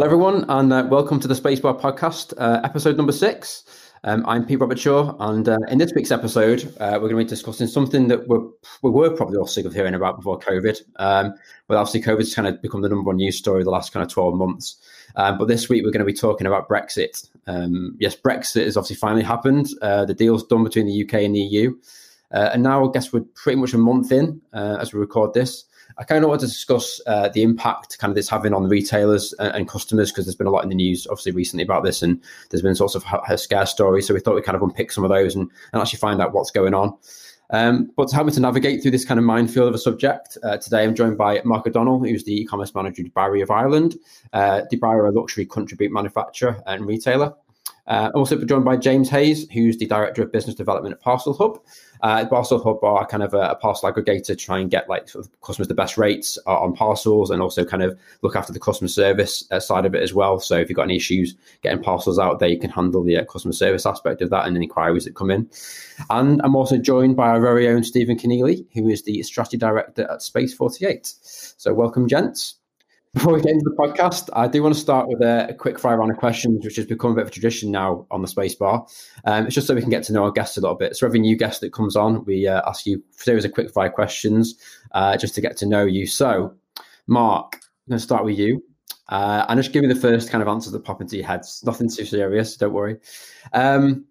Hello, everyone, and uh, welcome to the Spacebar podcast, uh, episode number six. Um, I'm Pete Robertshaw, and uh, in this week's episode, uh, we're going to be discussing something that we're, we were probably all sick of hearing about before COVID. Um, but obviously, COVID's kind of become the number one news story the last kind of 12 months. Um, but this week, we're going to be talking about Brexit. Um, yes, Brexit has obviously finally happened. Uh, the deal's done between the UK and the EU. Uh, and now I guess we're pretty much a month in as we record this. I kind of want to discuss uh, the impact kind of this having on the retailers and, and customers because there's been a lot in the news obviously recently about this and there's been sorts of her scare stories. So we thought we'd kind of unpick some of those and, and actually find out what's going on. Um, but to help me to navigate through this kind of minefield of a subject, uh, today I'm joined by Marc O'Donnell, who's the e-commerce manager at Dubarry of Ireland. Uh, Dubarry are a luxury country boot manufacturer and retailer. Uh, also joined by James Hayes, who's the director of business development at Parcelhub. Uh, Parcelhub are kind of a, a, parcel aggregator to try and get like sort of customers the best rates uh, on parcels, and also kind of look after the customer service uh, side of it as well. So if you've got any issues getting parcels out there, you can handle the uh, customer service aspect of that and any inquiries that come in. And I'm also joined by our very own Stephen Kenealy, who is the strategy director at Space 48. So welcome, gents. Before we get into the podcast, I do want to start with a, a quick fire round of questions, which has become a bit of a tradition now on the space bar. Um, it's just so we can get to know our guests a little bit. So every new guest that comes on, we uh, ask you a series of quick fire questions uh, just to get to know you. So, Marc, I'm going to start with you. Uh, and just give me the first kind of answers that pop into your heads. Nothing too serious, don't worry. Um,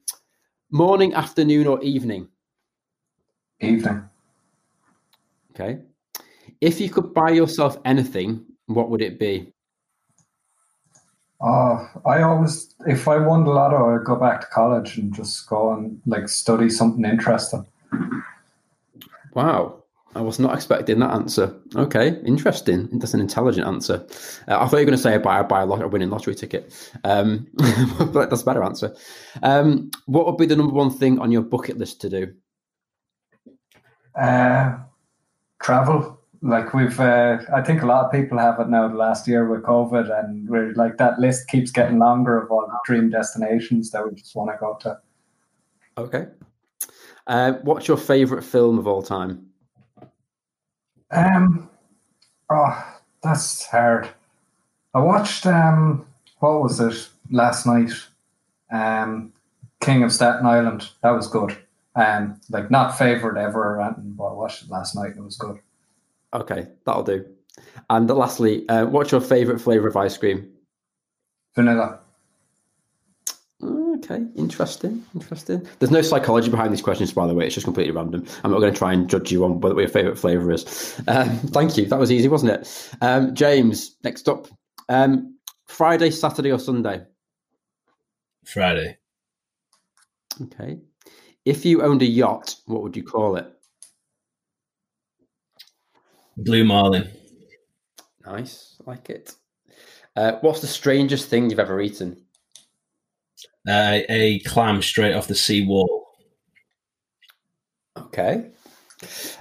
morning, afternoon, or evening? Evening. Okay. If you could buy yourself anything, what would it be? Uh, I always, if I won the lotto, I'd go back to college and just go and like study something interesting. Wow. I was not expecting that answer. Okay, interesting. That's an intelligent answer. Uh, I thought you were going to say buy, buy a, lot, a winning lottery ticket, um, but that's a better answer. Um, what would be the number one thing on your bucket list to do? Uh, travel like we've uh, i think a lot of people have it now the last year with covid and we're like that list keeps getting longer of all the dream destinations that we just want to go to. Okay. Uh, what's your favorite film of all time? Um oh that's hard. I watched um what was it last night? Um king of staten island. That was good. Um like not favorite ever or anything, but i watched it last night. And it was good Okay, that'll do. And lastly, uh, what's your favorite flavor of ice cream? Vanilla. Okay, interesting, interesting. There's no psychology behind these questions, by the way. It's just completely random. I'm not going to try and judge you on what your favorite flavor is. Um, thank you. That was easy, wasn't it? Um, James, next up. Um, Friday, Saturday, or Sunday? Friday. Okay. If you owned a yacht, what would you call it? Blue Marlin. Nice, like it. Uh, what's the strangest thing you've ever eaten? Uh, a clam straight off the sea wall. Okay.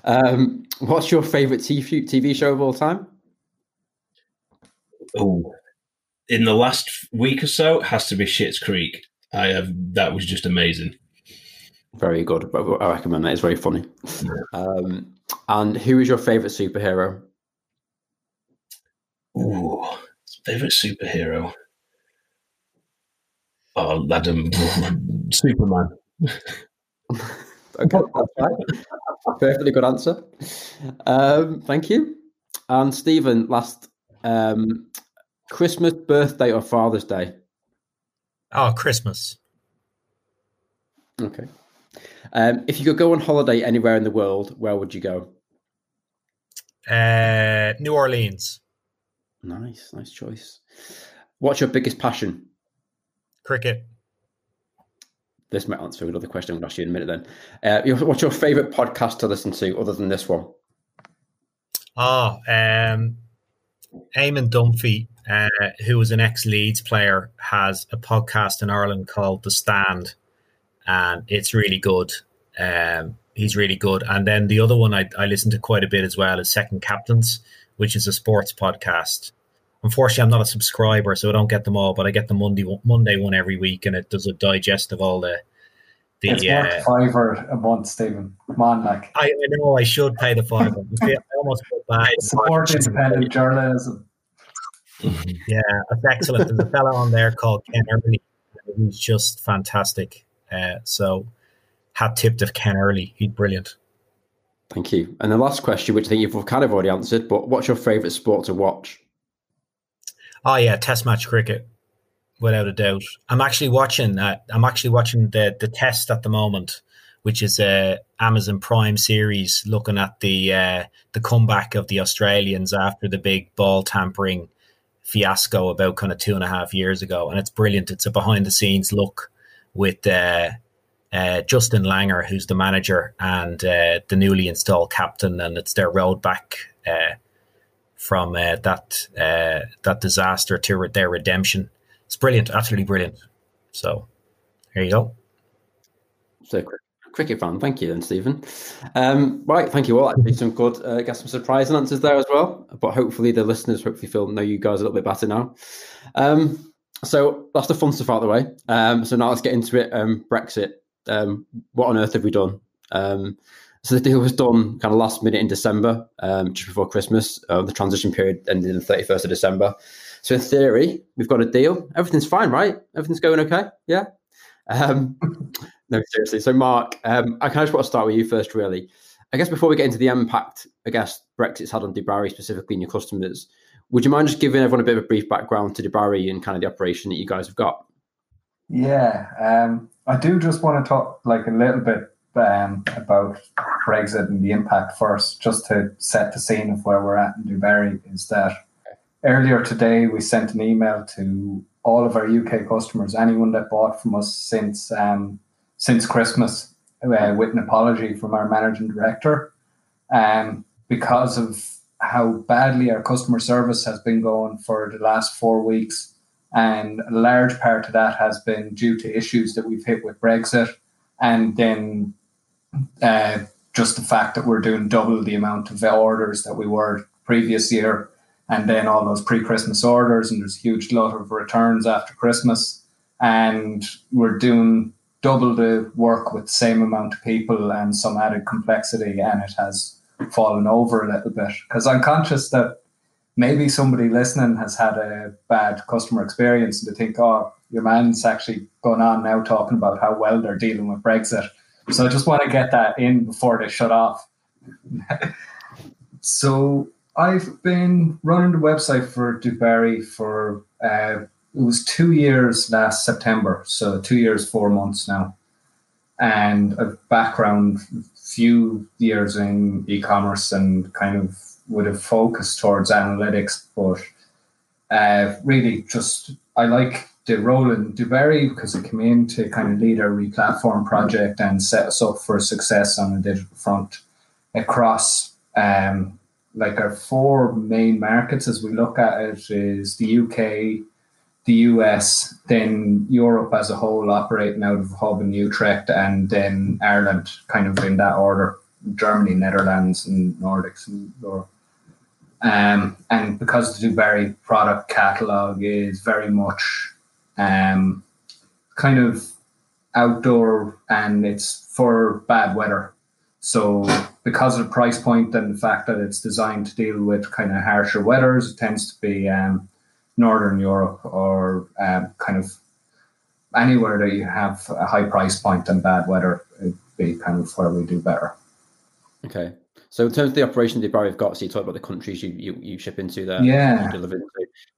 Um, what's your favorite TV, show of all time? Oh, in the last week or so, has to be Schitt's Creek. I have that was just amazing. Very good. I recommend that. It's very funny. Um, and who is your favorite superhero? Ooh, favorite superhero. Oh, Adam, Superman. okay, that's right. Perfectly good answer. Um, thank you. And Stephen, last um, Christmas, birthday, or Father's Day? Oh, Christmas. Okay. Um, if you could go on holiday anywhere in the world, where would you go? Uh, New Orleans. Nice, nice choice. What's your biggest passion? Cricket. This might answer another question I'm going to ask you in a minute. Then, uh, what's your favorite podcast to listen to other than this one? Oh, um, Eamon Dunphy, uh, who was an ex Leeds player, has a podcast in Ireland called The Stand and it's really good. Um, he's really good. And then the other one I, I listen to quite a bit as well is Second Captains, which is a sports podcast. Unfortunately, I'm not a subscriber, so I don't get them all, but I get the Monday Monday one every week, and it does a digest of all the. the it's uh, fiver a month, Stephen. Come on, like I, I know I should pay the fiver. I almost feel bad. Support independent journalism. yeah, that's excellent. There's a fellow on there called Ken Early. He's just fantastic. Uh, so, hat tip to Ken Early. He's brilliant. Thank you. And the last question, which I think you've kind of already answered, but what's your favourite sport to watch? Oh yeah, Test match cricket, without a doubt. I'm actually watching. Uh, I'm actually watching the the Test at the moment, which is a Amazon Prime series looking at the uh, the comeback of the Australians after the big ball tampering fiasco about kind of two and a half years ago, and it's brilliant. It's a behind the scenes look with uh, uh, Justin Langer, who's the manager, and uh, the newly installed captain, and it's their road back uh, from uh, that that disaster to their redemption. It's brilliant, absolutely brilliant. So, here you go. So cricket fan. Thank you, then, Stephen. Um, right, thank you all. Actually, some good, uh, get some surprising answers there as well. But hopefully, the listeners hopefully feel know you guys a little bit better now. Um, so that's the fun stuff out of the way. Um, so now let's get into it. Um, Brexit. Um, what on earth have we done? Um, so the deal was done kind of last minute in December, um, just before Christmas. Uh, the transition period ended the 31st of December. So in theory, we've got a deal. Everything's fine, right? Everything's going okay. Yeah. Um, no, seriously. So, Marc, I kind of just want to start with you first, really. I guess before we get into the impact, I guess Brexit's had on Dubarry specifically and your customers, would you mind just giving everyone a bit of a brief background to Dubarry and kind of the operation that you guys have got? Yeah, um, I do just want to talk like a little bit um, about Brexit and the impact first, just to set the scene of where we're at in Dubarry. Is that earlier today we sent an email to all of our UK customers, anyone that bought from us since um, since Christmas, uh, with an apology from our managing director, um, because of how badly our customer service has been going for the last four weeks, and a large part of that has been due to issues that we've hit with Brexit, and then uh, just the fact that we're doing double the amount of orders that we were previous year. And then all those pre-Christmas orders, and there's a huge lot of returns after Christmas, and we're doing double the work with the same amount of people and some added complexity, and it has fallen over a little bit because I'm conscious that maybe somebody listening has had a bad customer experience and they think, oh, your man's actually going on now talking about how well they're dealing with Brexit. So I just want to get that in before they shut off. so I've been running the website for Dubarry for uh, it was two years last September, so two years four months now, and a background few years in e-commerce and kind of would have focused towards analytics, but uh, really just I like the role in Dubarry because it came in to kind of lead our replatform project and set us up for success on the digital front across um, like our four main markets as we look at it is the UK, the US, then Europe as a whole operating out of hub in Utrecht, and then Ireland, kind of in that order. Germany, Netherlands, and Nordics and Europe. Um, and because the Dubarry product catalog is very much um, kind of outdoor and it's for bad weather. So because of the price point and the fact that it's designed to deal with kind of harsher weathers, it tends to be um, Northern Europe or um, kind of anywhere that you have a high price point and bad weather, it'd be kind of where we do better. Okay. So in terms of the operation that you've got, so you talk about the countries you, you, you ship into there, yeah. Deliver into.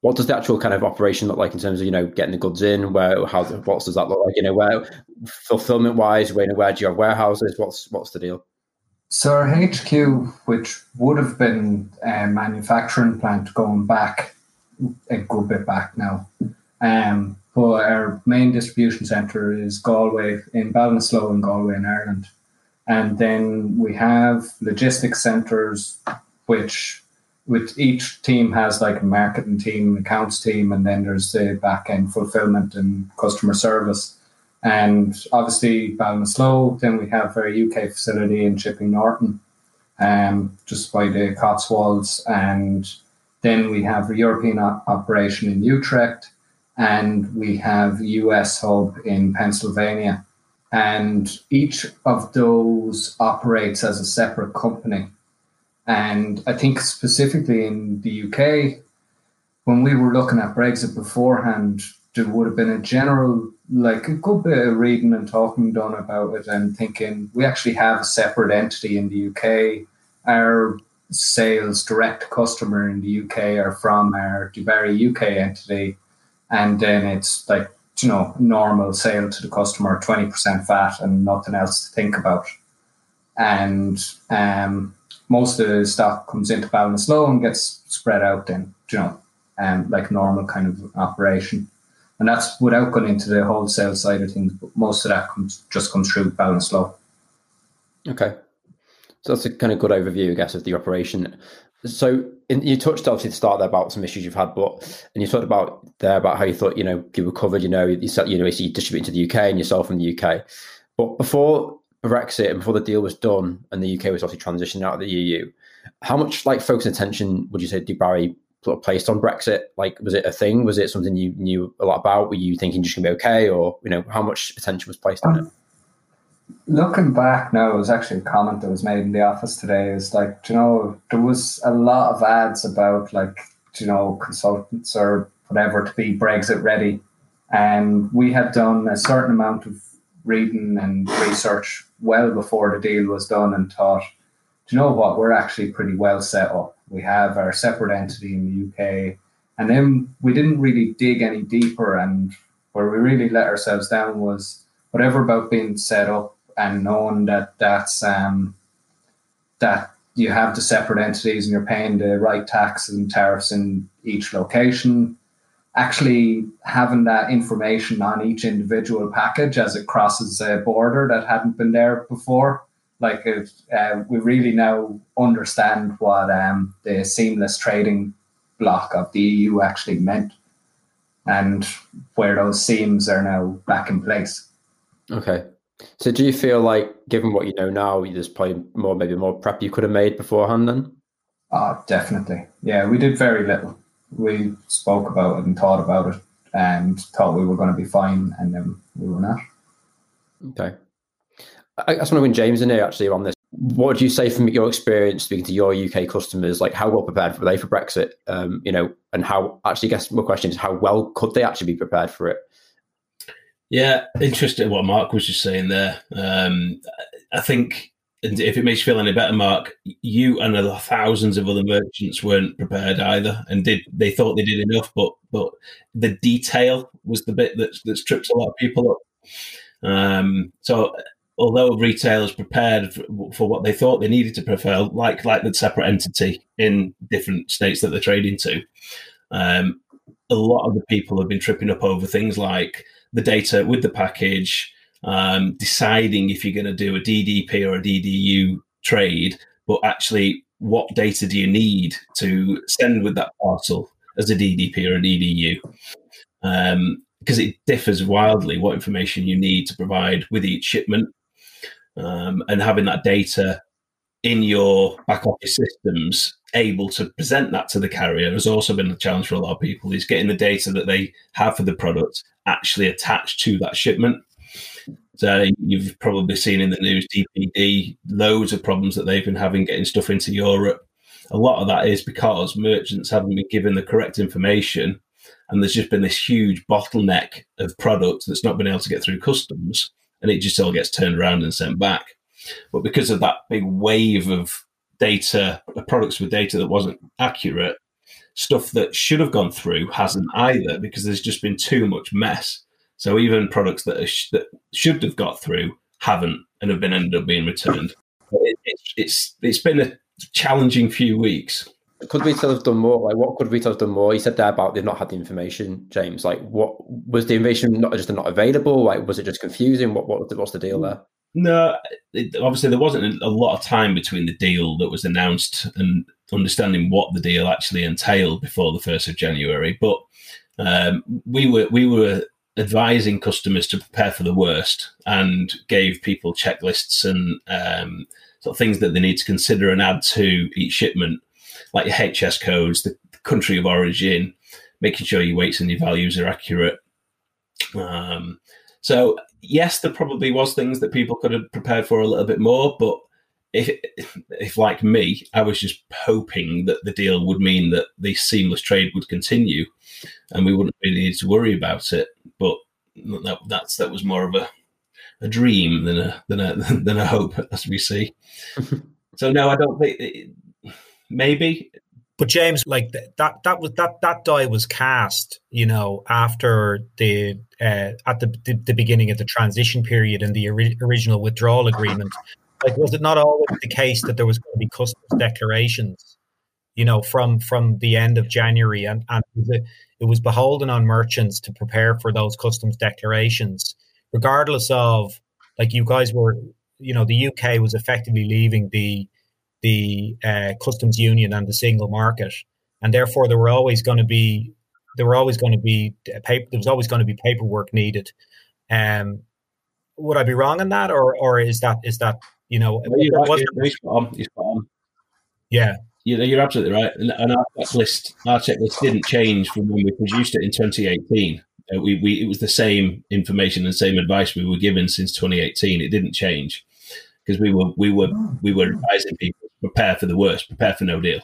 What does the actual kind of operation look like in terms of you know getting the goods in? Where how what does that look like? You know, where fulfillment wise, where where do you have warehouses? What's what's the deal? So our HQ, which would have been a manufacturing plant going back a good bit back now, um, but our main distribution centre is Galway in Ballinasloe in Galway in Ireland, and then we have logistics centres, which with each team has like a marketing team, accounts team, and then there's the back end fulfillment and customer service. And obviously, Ballinasloe, then we have our UK facility in Chipping Norton, um, just by the Cotswolds. And then we have a European op- operation in Utrecht, and we have US hub in Pennsylvania. And each of those operates as a separate company. And I think specifically in the UK, when we were looking at Brexit beforehand, there would have been a general, like a good bit of reading and talking done about it and thinking we actually have a separate entity in the UK. Our sales direct customer in the UK are from our Dubarry UK entity. And then it's like, you know, normal sale to the customer, 20% VAT and nothing else to think about. And um, most of the stock comes into Ballinasloe and gets spread out then, you know, um, like normal kind of operation. And that's without going into the wholesale side of things, but most of that comes just comes through Ballinasloe. Okay. So that's a kind of good overview, I guess, of the operation. So in, you touched obviously the start there about some issues you've had, but and you talked about there about how you thought you know you were covered. You know, you you know you distribute to the UK and yourself from the UK. But before Brexit and before the deal was done and the UK was obviously transitioning out of the EU, how much like focus and attention would you say Dubarry placed on Brexit? Like, was it a thing? Was it something you knew a lot about? Were you thinking just gonna be okay, or you know, how much attention was placed on it? Looking back now, it was actually a comment that was made in the office today. Is like, you know, there was a lot of ads about like, you know, consultants or whatever to be Brexit ready, and we had done a certain amount of reading and research well before the deal was done, and thought, you know what, we're actually pretty well set up. We have our separate entity in the UK, and then we didn't really dig any deeper, and where we really let ourselves down was whatever about being set up and knowing that that's um, that you have the separate entities and you're paying the right taxes and tariffs in each location. Actually, having that information on each individual package as it crosses a border that hadn't been there before, like it, uh, we really now understand what um, the seamless trading block of the EU actually meant, and where those seams are now back in place. Okay, so do you feel like, given what you know now, there's probably more, maybe more prep you could have made beforehand then? Oh, definitely. Yeah, we did very little. We spoke about it and thought about it and thought we were going to be fine, and then we were not. Okay. I just want to win James in here actually on this. What do you say from your experience speaking to your UK customers? Like, how well prepared were they for Brexit? Um, you know, and how actually, I guess my question is, how well could they actually be prepared for it? Yeah, interesting what Marc was just saying there. Um, I think and if it makes you feel any better, Marc, you and the thousands of other merchants weren't prepared either, and did they thought they did enough, but but the detail was the bit that that trips a lot of people up. Um, so although retailers prepared for, for, what they thought they needed to prepare, like like the separate entity in different states that they're trading to, um, a lot of the people have been tripping up over things like the data with the package, um, deciding if you're going to do a DDP or a DDU trade, but actually, what data do you need to send with that parcel as a DDP or a DDU? Um, because it differs wildly what information you need to provide with each shipment. Um, and having that data in your back office systems able to present that to the carrier has also been a challenge for a lot of people is getting the data that they have for the product actually attached to that shipment so you've probably seen in the news DPD loads of problems that they've been having getting stuff into Europe. A lot of that is because merchants haven't been given the correct information, and there's just been this huge bottleneck of product that's not been able to get through customs, and it just all gets turned around and sent back. But because of that big wave of data, products with data that wasn't accurate, stuff that should have gone through hasn't either because there's just been too much mess. So even products that, sh- that should have got through haven't and have been ended up being returned. It, it's, it's it's been a challenging few weeks. Could retail have done more? Like, what could retail have done more? You said there about they've not had the information, James. Like, what was the information not just not available? Like, was it just confusing? What what what's the deal there? No, it, obviously there wasn't a lot of time between the deal that was announced and understanding what the deal actually entailed before the first of January. But um, we were we were advising customers to prepare for the worst and gave people checklists and um, sort of things that they need to consider and add to each shipment, like your HS codes, the country of origin, making sure your weights and your values are accurate. Um, so yes, there probably was things that people could have prepared for a little bit more, but if, if like me, I was just hoping that the deal would mean that the seamless trade would continue, and we wouldn't really need to worry about it. But that, that's that was more of a a dream than a than a than a hope, as we see. so no, I don't think maybe. But James, like that, that was that that die was cast, you know, after the uh, at the, the, the beginning of the transition period and the ori- original withdrawal agreement. Like, was it not always the case that there was going to be customs declarations, you know, from from the end of January, and and it, it was beholden on merchants to prepare for those customs declarations, regardless of like you guys were, you know, the UK was effectively leaving the the uh, customs union and the single market, and therefore there were always going to be there were always going to be paper. There was always going to be paperwork needed. Um, would I be wrong in that, or or is that is that you know? you're, right, you're, on. On. Yeah, you're, you're absolutely right. And, and our checklist, our checklist didn't change from when we produced it in 2018. Uh, we, we, it was the same information and same advice we were given since 2018. It didn't change because we were we were we were advising people prepare for the worst, prepare for no deal,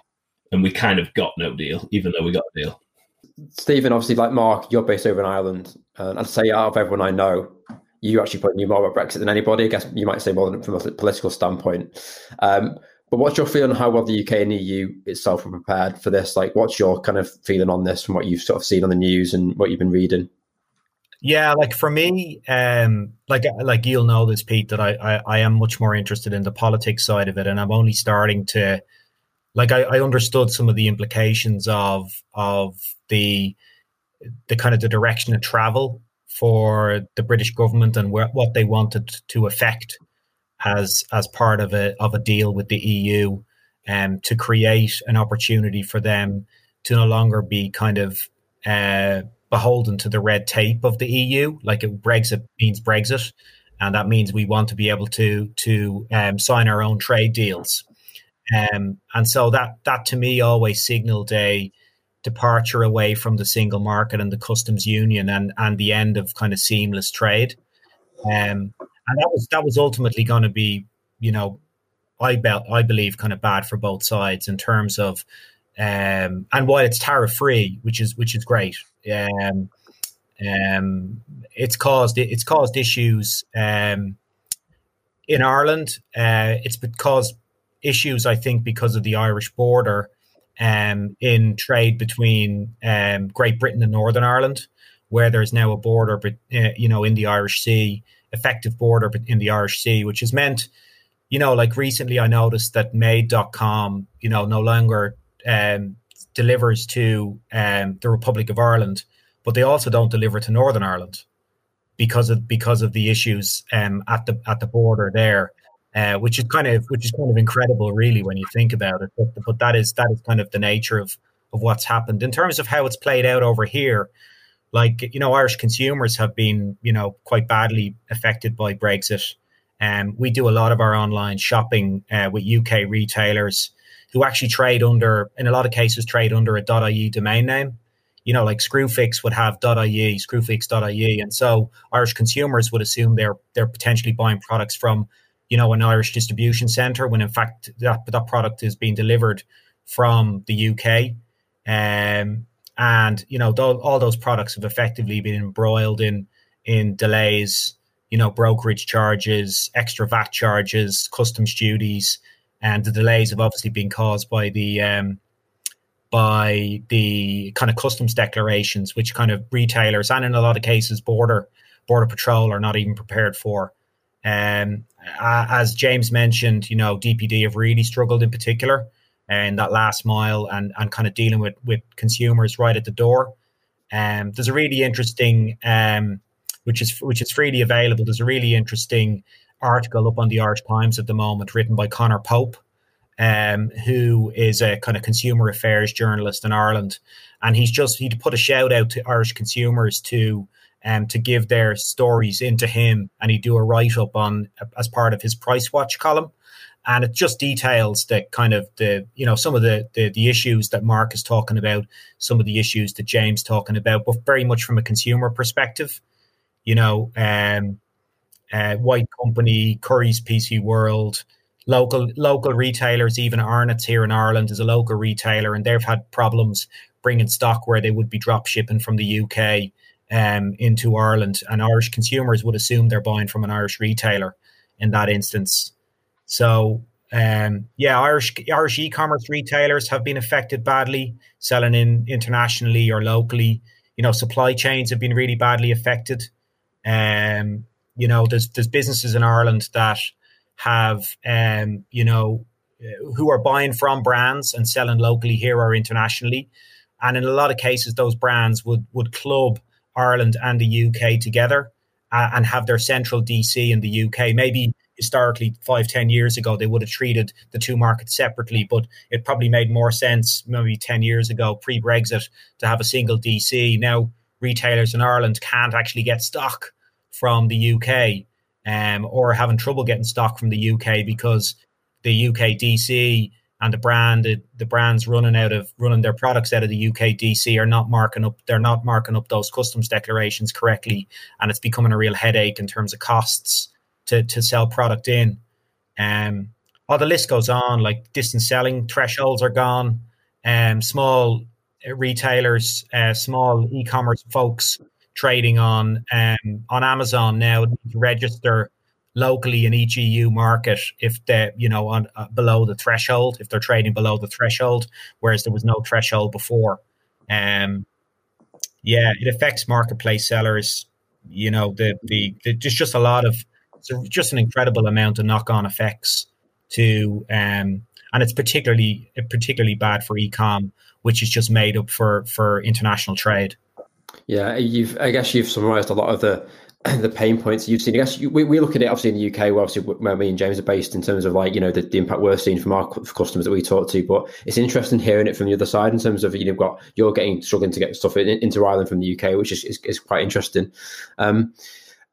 and we kind of got no deal, even though we got a deal. Stephen, obviously, like Marc, you're based over in Ireland, and I'd say out of everyone I know, you actually put knew more about Brexit than anybody. I guess you might say more than from a political standpoint. Um, but what's your feeling on how well the UK and EU itself are prepared for this? Like, what's your kind of feeling on this from what you've sort of seen on the news and what you've been reading? Yeah, like for me, um, like like you'll know this, Pete, that I, I, I am much more interested in the politics side of it, and I'm only starting to, like, I, I understood some of the implications of of the the kind of the direction of travel for the British government and where, what they wanted to affect as as part of a of a deal with the EU, um, to create an opportunity for them to no longer be kind of uh, beholden to the red tape of the EU. Like it, Brexit means Brexit, and that means we want to be able to to um, sign our own trade deals. Um, and so that that to me always signaled a departure away from the single market and the customs union and and the end of kind of seamless trade. Um, and that was that was ultimately going to be, you know, I bet I believe kind of bad for both sides in terms of um, and while it's tariff free, which is which is great, um, um, it's caused it's caused issues um, in Ireland. Uh, it's caused issues, I think, because of the Irish border um, in trade between um, Great Britain and Northern Ireland, where there's now a border, but uh, you know, in the Irish Sea, effective border in the Irish Sea, which has meant, you know, like recently I noticed that Made.com, you know, no longer um, delivers to um, the Republic of Ireland, but they also don't deliver to Northern Ireland because of because of the issues um, at the at the border there, uh, which is kind of which is kind of incredible, really, when you think about it. But, but that is that is kind of the nature of of what's happened in terms of how it's played out over here. Like you know, Irish consumers have been you know quite badly affected by Brexit. Um, we do a lot of our online shopping uh, with UK retailers who actually trade under, in a lot of cases, trade under a .ie domain name. You know, like Screwfix would have .ie, Screwfix.ie, and so Irish consumers would assume they're they're potentially buying products from, you know, an Irish distribution center when in fact that that product is being delivered from the UK. Um, and you know, th- all those products have effectively been embroiled in in delays, you know, brokerage charges, extra VAT charges, customs duties, and the delays have obviously been caused by the um, by the kind of customs declarations, which kind of retailers and in a lot of cases border border patrol are not even prepared for. Um, as James mentioned, you know, DPD have really struggled in particular in that last mile and and kind of dealing with with consumers right at the door. Um, there's a really interesting, um, which is which is freely available. There's a really interesting article up on the Irish Times at the moment, written by Conor Pope, um, who is a kind of consumer affairs journalist in Ireland, and he's just he'd put a shout out to Irish consumers to um, to give their stories into him, and he'd do a write up on as part of his Price Watch column, and it just details the kind of the you know some of the, the the issues that Marc is talking about, some of the issues that James talking about, but very much from a consumer perspective. You know, um, uh, White Company, Currys PC World, local local retailers, even Arnott's here in Ireland is a local retailer, and they've had problems bringing stock where they would be drop shipping from the UK um, into Ireland, and Irish consumers would assume they're buying from an Irish retailer in that instance. So um, yeah, Irish Irish e-commerce retailers have been affected badly, selling in internationally or locally. You know, supply chains have been really badly affected. Um, you know, there's there's businesses in Ireland that have um, you know who are buying from brands and selling locally here or internationally, and in a lot of cases, those brands would would club Ireland and the UK together uh, and have their central DC in the UK. Maybe historically five ten years ago they would have treated the two markets separately but it probably made more sense maybe 10 years ago pre-brexit to have a single dc now retailers in ireland can't actually get stock from the uk um, or having trouble getting stock from the uk because the uk dc and the brand the brands running out of running their products out of the UK DC are not marking up they're not marking up those customs declarations correctly and it's becoming a real headache in terms of costs to to sell product in. Um, oh, the list goes on. Like distance selling thresholds are gone. Um, small retailers, uh, small e-commerce folks trading on um, on Amazon now to register locally in each EU market if they you know on uh, below the threshold if they're trading below the threshold, whereas there was no threshold before. Um, yeah, it affects marketplace sellers. You know, the the, the just just a lot of just an incredible amount of knock-on effects to um, and it's particularly particularly bad for ecom which is just made up for for international trade yeah you've i guess you've summarized a lot of the the pain points you've seen. I guess you, we, we look at it obviously in the uk where obviously where me and james are based in terms of like you know the, the impact we're seeing from our customers that we talk to but it's interesting hearing it from the other side in terms of you know got you're getting struggling to get stuff in, into ireland from the uk which is, is, is quite interesting. Um,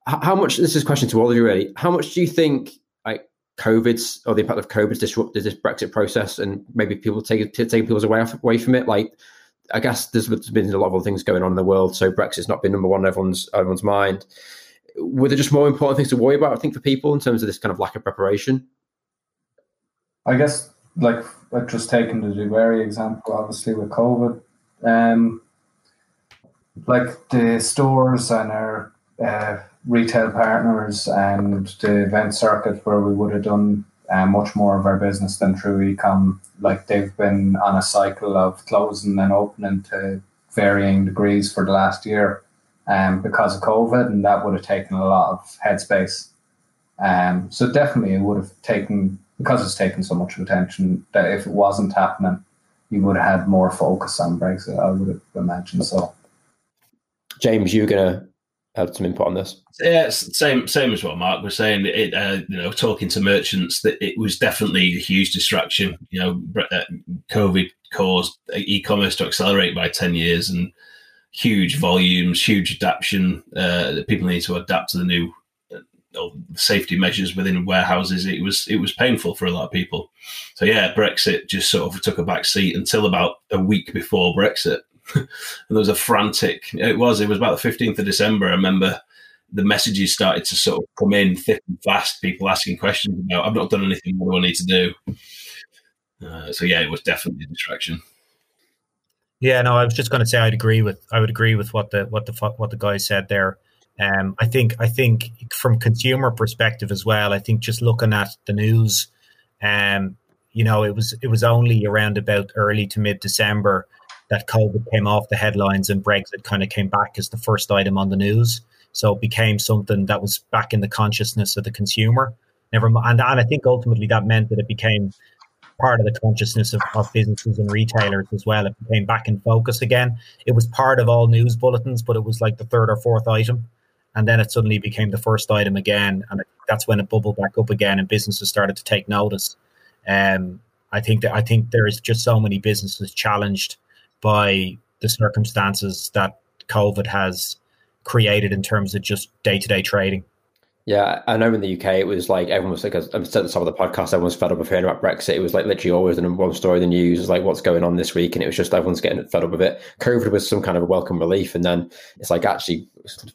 how much this is a question to all of you really how much do you think like covid's or the impact of covid's disrupted this brexit process and maybe people taking taking people's away away from it? Like i guess there's been a lot of other things going on in the world so brexit's not been number one on everyone's everyone's mind. Were there just more important things to worry about i think for people in terms of this kind of lack of preparation? I guess like like just taking the Dubarry example obviously with covid um like the stores and our uh, retail partners and the event circuit where we would have done uh, much more of our business than through ecom. Like they've been on a cycle of closing and opening to varying degrees for the last year um, because of COVID, and that would have taken a lot of headspace. Um, so definitely it would have taken because it's taken so much attention that if it wasn't happening, you would have had more focus on Brexit. I would have imagined so. James, you're gonna some input on this. Yeah, same same as what Marc was saying. It, uh, you know, talking to merchants, that it was definitely a huge distraction. You know, uh, COVID caused e-commerce to accelerate by ten years, and huge volumes, huge adaptation. Uh, people need to adapt to the new uh, safety measures within warehouses. It was it was painful for a lot of people. So yeah, Brexit just sort of took a back seat until about a week before Brexit. and there was a frantic. It was. It was about the fifteenth of December. I remember the messages started to sort of come in thick and fast. People asking questions about. I've not done anything. What do I need to do? Uh, so yeah, it was definitely a distraction. Yeah, no, I was just going to say I'd agree with I would agree with what the what the what the guy said there. Um, I think I think from consumer perspective as well. I think just looking at the news, um, you know, it was it was only around about early to mid December that COVID came off the headlines and Brexit kind of came back as the first item on the news. So it became something that was back in the consciousness of the consumer. Never and, and I think ultimately that meant that it became part of the consciousness of, of businesses and retailers as well. It became back in focus again. It was part of all news bulletins, but it was like the third or fourth item. And then it suddenly became the first item again. And that's when it bubbled back up again and businesses started to take notice. Um, I think that I think there is just so many businesses challenged by the circumstances that COVID has created in terms of just day to day trading. Yeah, I know in the UK it was like everyone was like, I said at the top of the podcast, everyone's fed up of hearing about Brexit. It was like literally always the number one story in the news. Was like, what's going on this week? And it was just everyone's getting fed up with it. COVID was some kind of a welcome relief. And then it's like, actually,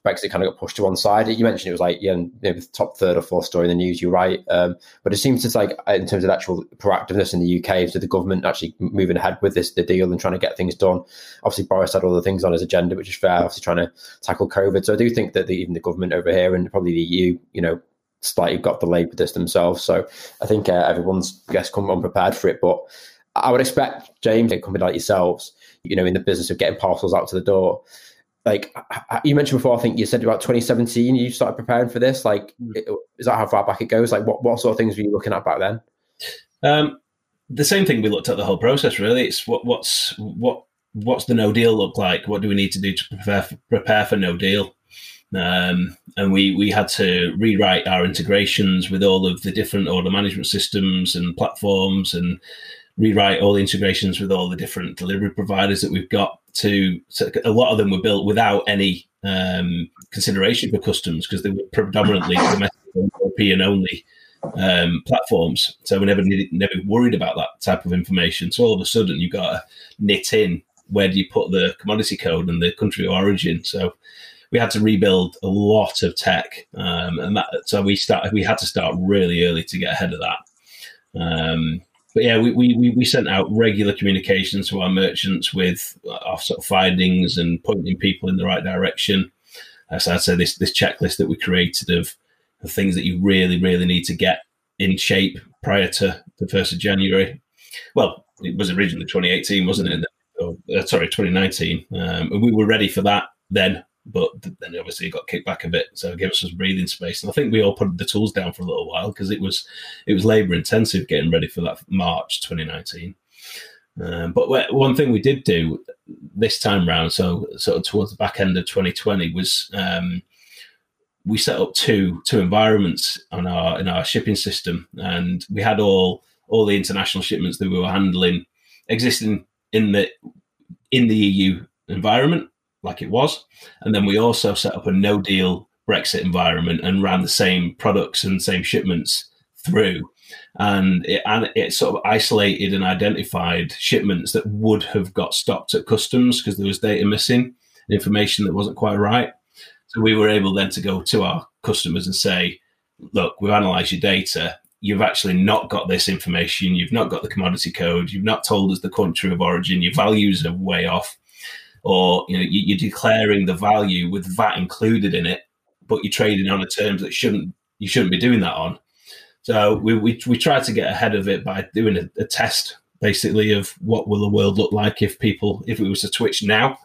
Brexit kind of got pushed to one side. You mentioned it was like yeah, maybe the top third or fourth story in the news. You're right, um, but it seems it's like in terms of actual proactiveness in the UK, so the government actually moving ahead with this the deal and trying to get things done. Obviously, Boris had the things on his agenda, which is fair. Obviously, trying to tackle COVID. So I do think that the, even the government over here and probably the EU, you know, slightly got delayed with this themselves. So I think uh, everyone's I guess come unprepared for it, but. I would expect James, a company like yourselves, you know, in the business of getting parcels out to the door, like you mentioned before, I think you said about 2017 you started preparing for this. Like, hmm. is that how far back it goes? Like, what, what sort of things were you looking at back then? Um, the same thing we looked at the whole process. Really, it's what what's what what's the no deal look like? What do we need to do to prepare for, prepare for no deal? Um, and we we had to rewrite our integrations with all of the different order management systems and platforms and rewrite all the integrations with all the different delivery providers that we've got to, a lot of them were built without any um, consideration for customs because they were predominantly domestic European only um, platforms. So we never needed, never worried about that type of information. So all of a sudden you've got to knit in where do you put the commodity code and the country of origin. So we had to rebuild a lot of tech, um, and that so we started. We had to start really early to get ahead of that. Um, but yeah, we, we, we sent out regular communications to our merchants with our sort of findings and pointing people in the right direction. As I'd say, this this checklist that we created of the things that you really, really need to get in shape prior to the first of January. Well, it was originally 2018, wasn't it? Uh, sorry, 2019. Um, and we were ready for that then but then obviously it got kicked back a bit, so it gave us some breathing space. And I think we all put the tools down for a little while because it was it was labour intensive getting ready for that March 2019. Um, but one thing we did do this time round, so sort of towards the back end of 2020, was um, we set up two two environments on our in our shipping system, and we had all all the international shipments that we were handling existing in the in the EU environment like it was. And then we also set up a no deal Brexit environment and ran the same products and same shipments through. And it, and it sort of isolated and identified shipments that would have got stopped at customs because there was data missing, information that wasn't quite right. So we were able then to go to our customers and say, look, we've analyzed your data. You've actually not got this information. You've not got the commodity code. You've not told us the country of origin. Your values are way off or you know you, are declaring the value with VAT included in it, but you're trading on a terms that shouldn't you shouldn't be doing that on. So we we, we tried to get ahead of it by doing a, a test basically of what will the world look like if people if it was to switch now.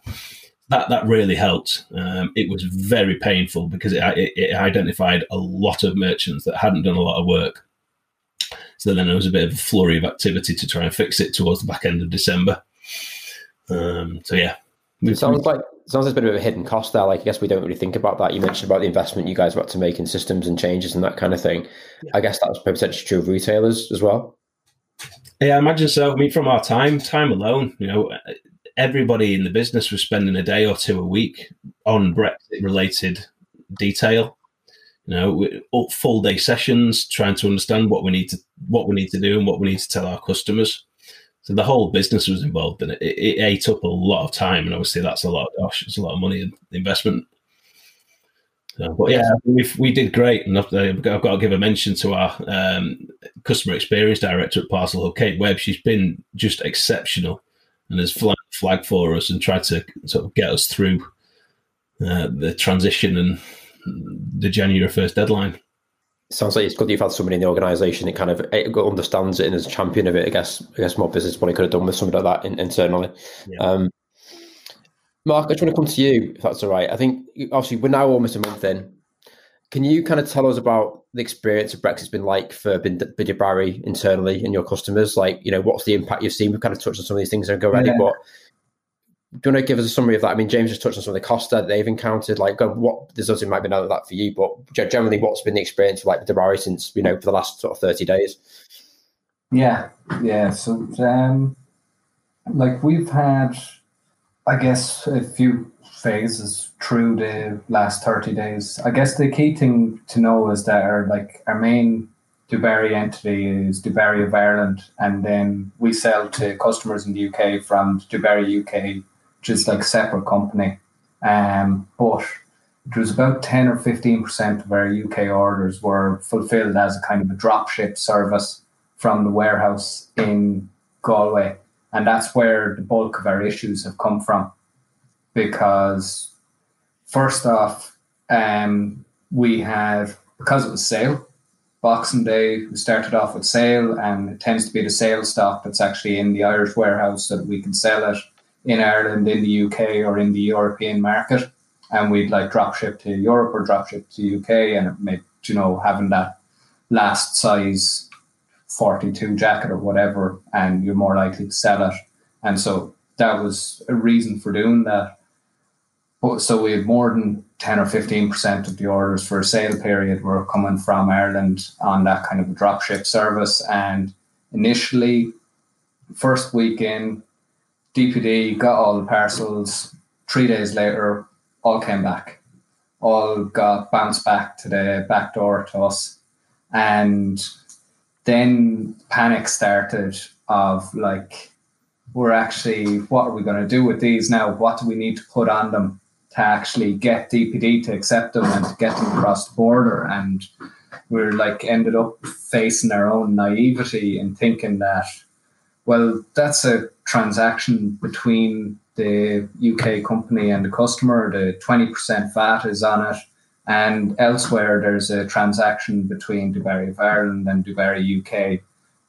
That that really helped. Um, it was very painful because it, it, it identified a lot of merchants that hadn't done a lot of work. So then there was a bit of a flurry of activity to try and fix it towards the back end of December. Um, so yeah, it sounds like sounds like a bit of a hidden cost there. Like I guess we don't really think about that. You mentioned about the investment you guys were to make in systems and changes and that kind of thing. Yeah. I guess that's potentially true of retailers as well. Yeah, I imagine so. I mean, from our time, time alone, you know, everybody in the business was spending a day or two a week on Brexit related detail. You know, full day sessions, trying to understand what we need to what we need to do and what we need to tell our customers. So the whole business was involved and it. It, it ate up a lot of time, and obviously that's a lot. Of, gosh, it's a lot of money and investment. So, but yeah, we we did great, and I've, I've, got to give a mention to our um, customer experience director at Parcelhub, Kate Webb. She's been just exceptional, and has flagged flag for us and tried to sort of get us through uh, the transition and the January first deadline sounds like it's good you've had somebody in the organisation that kind of eh, understands it and is a champion of it. I guess I guess more business money could have done with something like that in, internally. Yeah. Um, Marc, I just want to come to you if that's all right. I think obviously we're now almost a month in. Can you kind of tell us about the experience of Brexit's been like for Dubarry internally and your customers? Like, you know, what's the impact you've seen? We've kind of touched on some of these things and already, yeah. but do you want to give us a summary of that? I mean, James just touched on some of the costs that they've encountered. Like, what there's obviously might be none of that for you, but generally, what's been the experience of like the since you know for the last sort of thirty days? Yeah, yeah. So, um, like we've had, I guess, a few phases through the last thirty days. I guess the key thing to know is that our like our main Dubarry entity is Dubarry of Ireland, and then we sell to customers in the UK from Dubarry UK just like separate company. Um, but it was about 10 or 15% of our UK orders were fulfilled as a kind of a drop ship service from the warehouse in Galway. And that's where the bulk of our issues have come from. Because, first off, um, we have, because it was sale, Boxing Day, we started off with sale, and it tends to be the sale stock that's actually in the Irish warehouse so that we can sell it in Ireland, in the UK, or in the European market and we'd like drop ship to Europe or drop ship to UK, and it made you know having that last size 42 jacket or whatever, and you're more likely to sell it. And so that was a reason for doing that. So we had more than 10 or 15% of the orders for a sale period were coming from Ireland on that kind of a drop ship service. And initially, first week in, DPD got all the parcels. Three days later, all came back, all got bounced back to the back door to us, and then panic started of like we're actually what are we going to do with these now? What do we need to put on them to actually get DPD to accept them and to get them across the border? And we're like ended up facing our own naivety in thinking that well that's a transaction between the UK company and the customer. The 20% VAT is on it. And elsewhere, there's a transaction between Dubarry of Ireland and Dubarry UK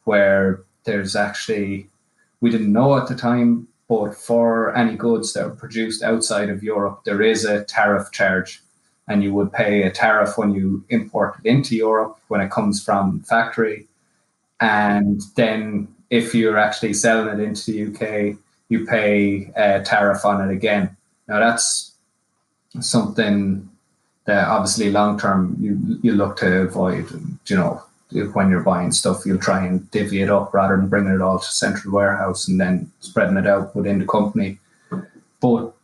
where there's actually, we didn't know at the time, but for any goods that are produced outside of Europe, there is a tariff charge. And you would pay a tariff when you import it into Europe when it comes from factory. And then if you're actually selling it into the UK, you pay a tariff on it again. Now that's something that obviously long term you you look to avoid. You know, when you're buying stuff, you'll try and divvy it up rather than bringing it all to central warehouse and then spreading it out within the company. But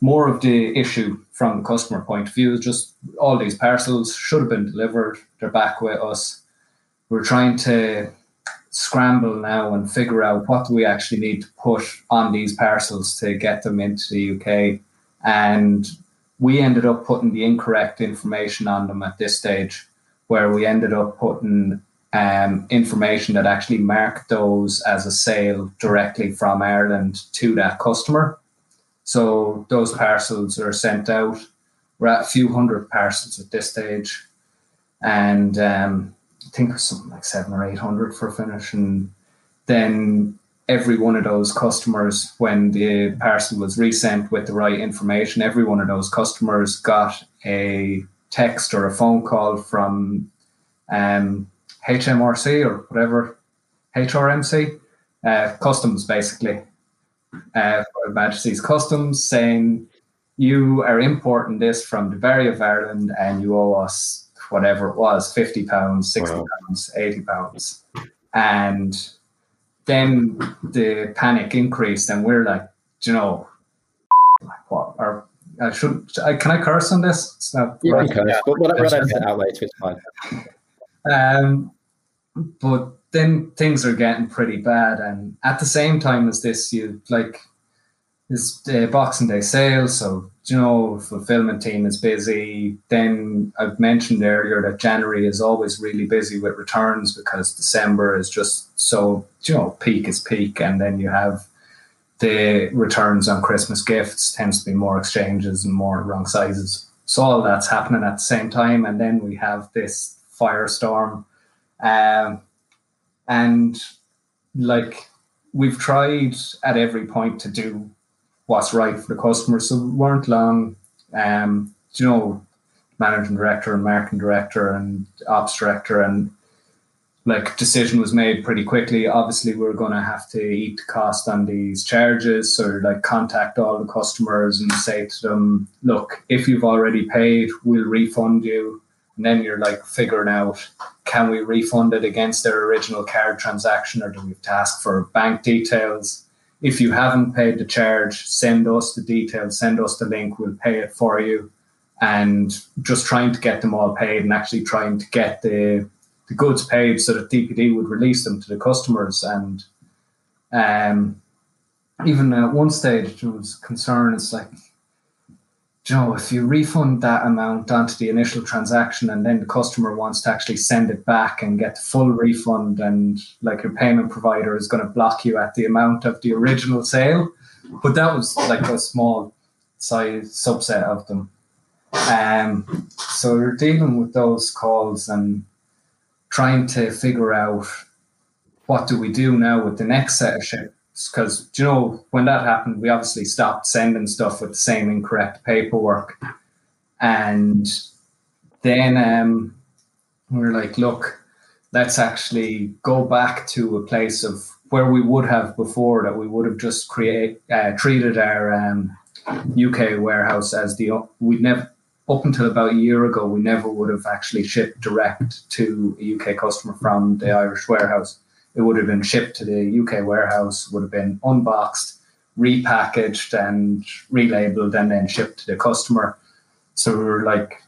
more of the issue from the customer point of view is just all these parcels should have been delivered. They're back with us. We're trying to scramble now and figure out what do we actually need to put on these parcels to get them into the UK. And we ended up putting the incorrect information on them at this stage, where we ended up putting um, information that actually marked those as a sale directly from Ireland to that customer. So those parcels are sent out. We're at a few hundred parcels at this stage. And um, think it was something like seven or eight hundred for a finish, and then every one of those customers, when the parcel was resent with the right information, every one of those customers got a text or a phone call from um, HMRC or whatever, HRMC, uh, customs basically, uh, Majesty's Customs saying you are importing this from Dubarry of Ireland and you owe us whatever it was 50 pounds 60 wow. pounds 80 pounds and then the panic increased and we're like you know like what or I should I, can I curse on this it's not yeah, right. okay. but whatever that out later it's fine um but then things are getting pretty bad and at the same time as this you like this uh, Boxing Day sale, so you know, fulfillment team is busy. Then I've mentioned earlier that January is always really busy with returns because December is just so you know peak is peak, and then you have the returns on Christmas gifts tends to be more exchanges and more wrong sizes. So all that's happening at the same time, and then we have this firestorm, um, and like we've tried at every point to do what's right for the customer. So we weren't long, um, you know, managing director and marketing director and ops director and like decision was made pretty quickly. Obviously, we are going to have to eat the cost on these charges, or like contact all the customers and say to them, "Look, if you've already paid, we'll refund you." And then you're like figuring out, can we refund it against their original card transaction, or do we have to ask for bank details? If you haven't paid the charge, send us the details, send us the link, we'll pay it for you. And just trying to get them all paid and actually trying to get the the goods paid so that DPD would release them to the customers. And um, even at one stage, there was concern. It's like know, if you refund that amount onto the initial transaction and then the customer wants to actually send it back and get the full refund, and like your payment provider is going to block you at the amount of the original sale. But that was like a small size subset of them. Um, so we're dealing with those calls and trying to figure out what do we do now with the next set of because you know when that happened, we obviously stopped sending stuff with the same incorrect paperwork, and then um, we were like, look, let's actually go back to a place of where we would have before that we would have just create uh, treated our um, UK warehouse as the we'd never up until about a year ago we never would have actually shipped direct to a UK customer from the Irish warehouse it would have been shipped to the UK warehouse, would have been unboxed, repackaged, and relabeled, and then shipped to the customer. So we are like